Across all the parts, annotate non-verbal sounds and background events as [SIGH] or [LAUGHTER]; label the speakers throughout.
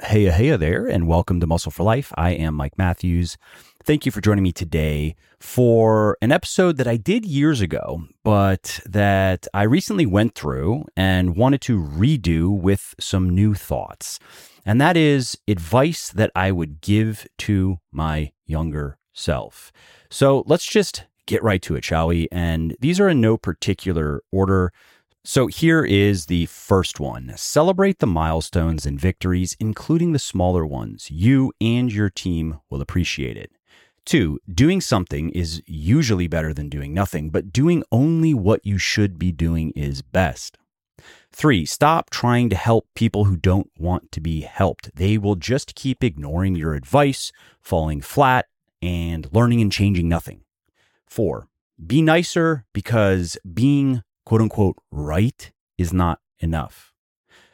Speaker 1: Hey, hey there, and welcome to Muscle for Life. I am Mike Matthews. Thank you for joining me today for an episode that I did years ago, but that I recently went through and wanted to redo with some new thoughts. And that is advice that I would give to my younger self. So let's just get right to it, shall we? And these are in no particular order. So here is the first one celebrate the milestones and victories, including the smaller ones. You and your team will appreciate it. Two, doing something is usually better than doing nothing, but doing only what you should be doing is best. Three, stop trying to help people who don't want to be helped. They will just keep ignoring your advice, falling flat, and learning and changing nothing. Four, be nicer because being quote unquote right is not enough.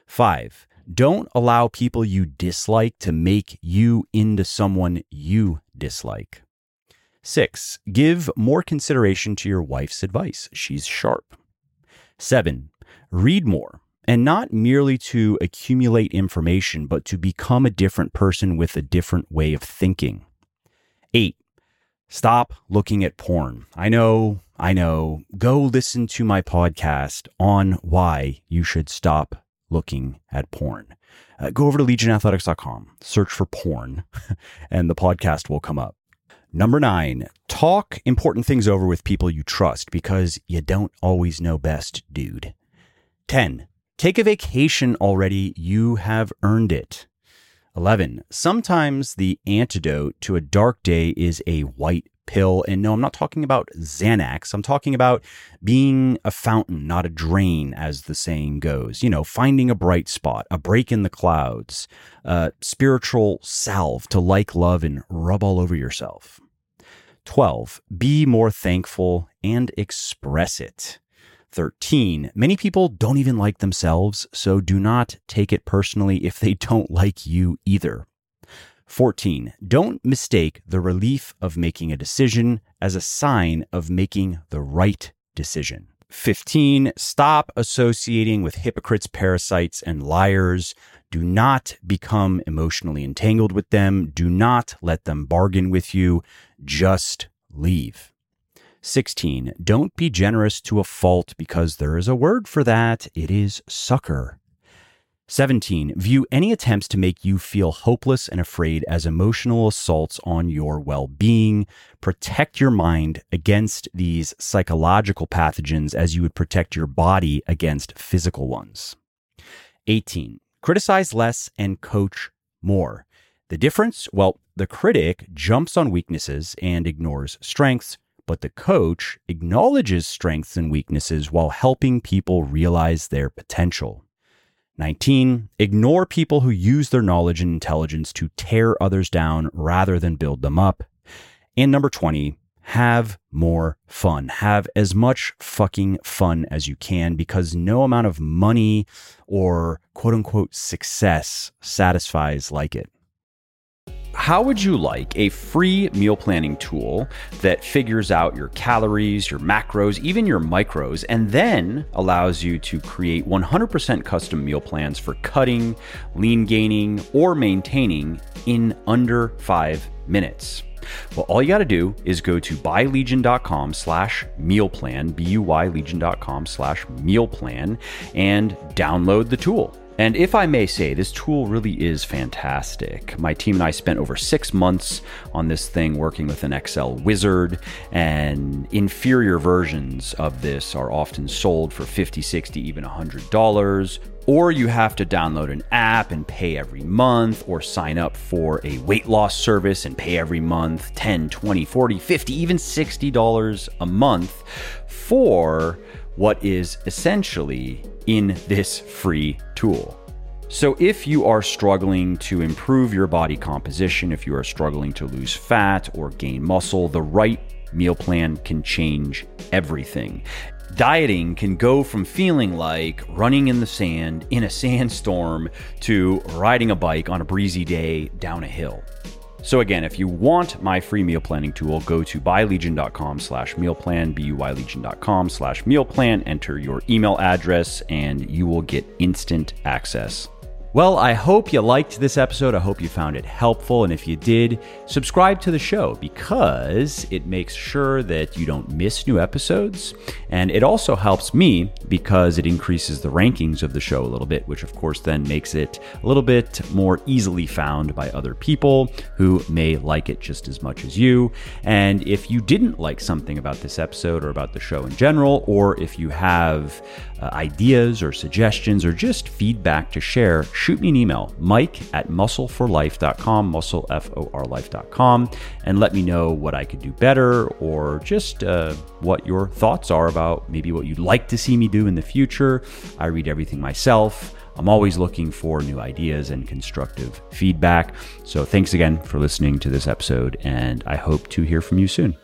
Speaker 1: Five, don't allow people you dislike to make you into someone you dislike. Six, give more consideration to your wife's advice. She's sharp. Seven, read more and not merely to accumulate information, but to become a different person with a different way of thinking. Eight, stop looking at porn. I know I know. Go listen to my podcast on why you should stop looking at porn. Uh, go over to legionathletics.com, search for porn, [LAUGHS] and the podcast will come up. Number nine, talk important things over with people you trust because you don't always know best, dude. 10, take a vacation already. You have earned it. 11, sometimes the antidote to a dark day is a white pill. And no, I'm not talking about Xanax. I'm talking about being a fountain, not a drain, as the saying goes. You know, finding a bright spot, a break in the clouds, a spiritual salve to like, love, and rub all over yourself. 12. Be more thankful and express it. 13. Many people don't even like themselves, so do not take it personally if they don't like you either. 14. Don't mistake the relief of making a decision as a sign of making the right decision. 15. Stop associating with hypocrites, parasites, and liars. Do not become emotionally entangled with them. Do not let them bargain with you. Just leave. 16. Don't be generous to a fault because there is a word for that. It is sucker. 17. View any attempts to make you feel hopeless and afraid as emotional assaults on your well being. Protect your mind against these psychological pathogens as you would protect your body against physical ones. 18. Criticize less and coach more. The difference? Well, the critic jumps on weaknesses and ignores strengths, but the coach acknowledges strengths and weaknesses while helping people realize their potential. 19. Ignore people who use their knowledge and intelligence to tear others down rather than build them up. And number 20, have more fun. Have as much fucking fun as you can because no amount of money or quote unquote success satisfies like it. How would you like a free meal planning tool that figures out your calories, your macros, even your micros, and then allows you to create 100% custom meal plans for cutting, lean gaining, or maintaining in under five minutes? Well, all you got to do is go to buylegion.com slash meal plan, B-U-Y legion.com slash meal plan, and download the tool. And if I may say, this tool really is fantastic. My team and I spent over six months on this thing working with an Excel wizard, and inferior versions of this are often sold for 50, 60, even $100. Or you have to download an app and pay every month, or sign up for a weight loss service and pay every month 10, 20, 40, 50, even $60 a month for what is essentially in this free tool. So, if you are struggling to improve your body composition, if you are struggling to lose fat or gain muscle, the right meal plan can change everything. Dieting can go from feeling like running in the sand in a [LAUGHS] sandstorm to riding a bike on a breezy day down a hill. So again, if you want my free meal planning tool, go to buylegion.com slash meal plan, B-U-Y-legion.com slash meal plan, enter your email address, and you will get instant access. Well, I hope you liked this episode. I hope you found it helpful. And if you did, subscribe to the show because it makes sure that you don't miss new episodes. And it also helps me because it increases the rankings of the show a little bit, which of course then makes it a little bit more easily found by other people who may like it just as much as you. And if you didn't like something about this episode or about the show in general, or if you have uh, ideas or suggestions or just feedback to share, shoot me an email, mike at muscleforlife.com, muscle, F-O-R life.com, and let me know what I could do better or just uh, what your thoughts are about maybe what you'd like to see me do in the future. I read everything myself. I'm always looking for new ideas and constructive feedback. So thanks again for listening to this episode, and I hope to hear from you soon.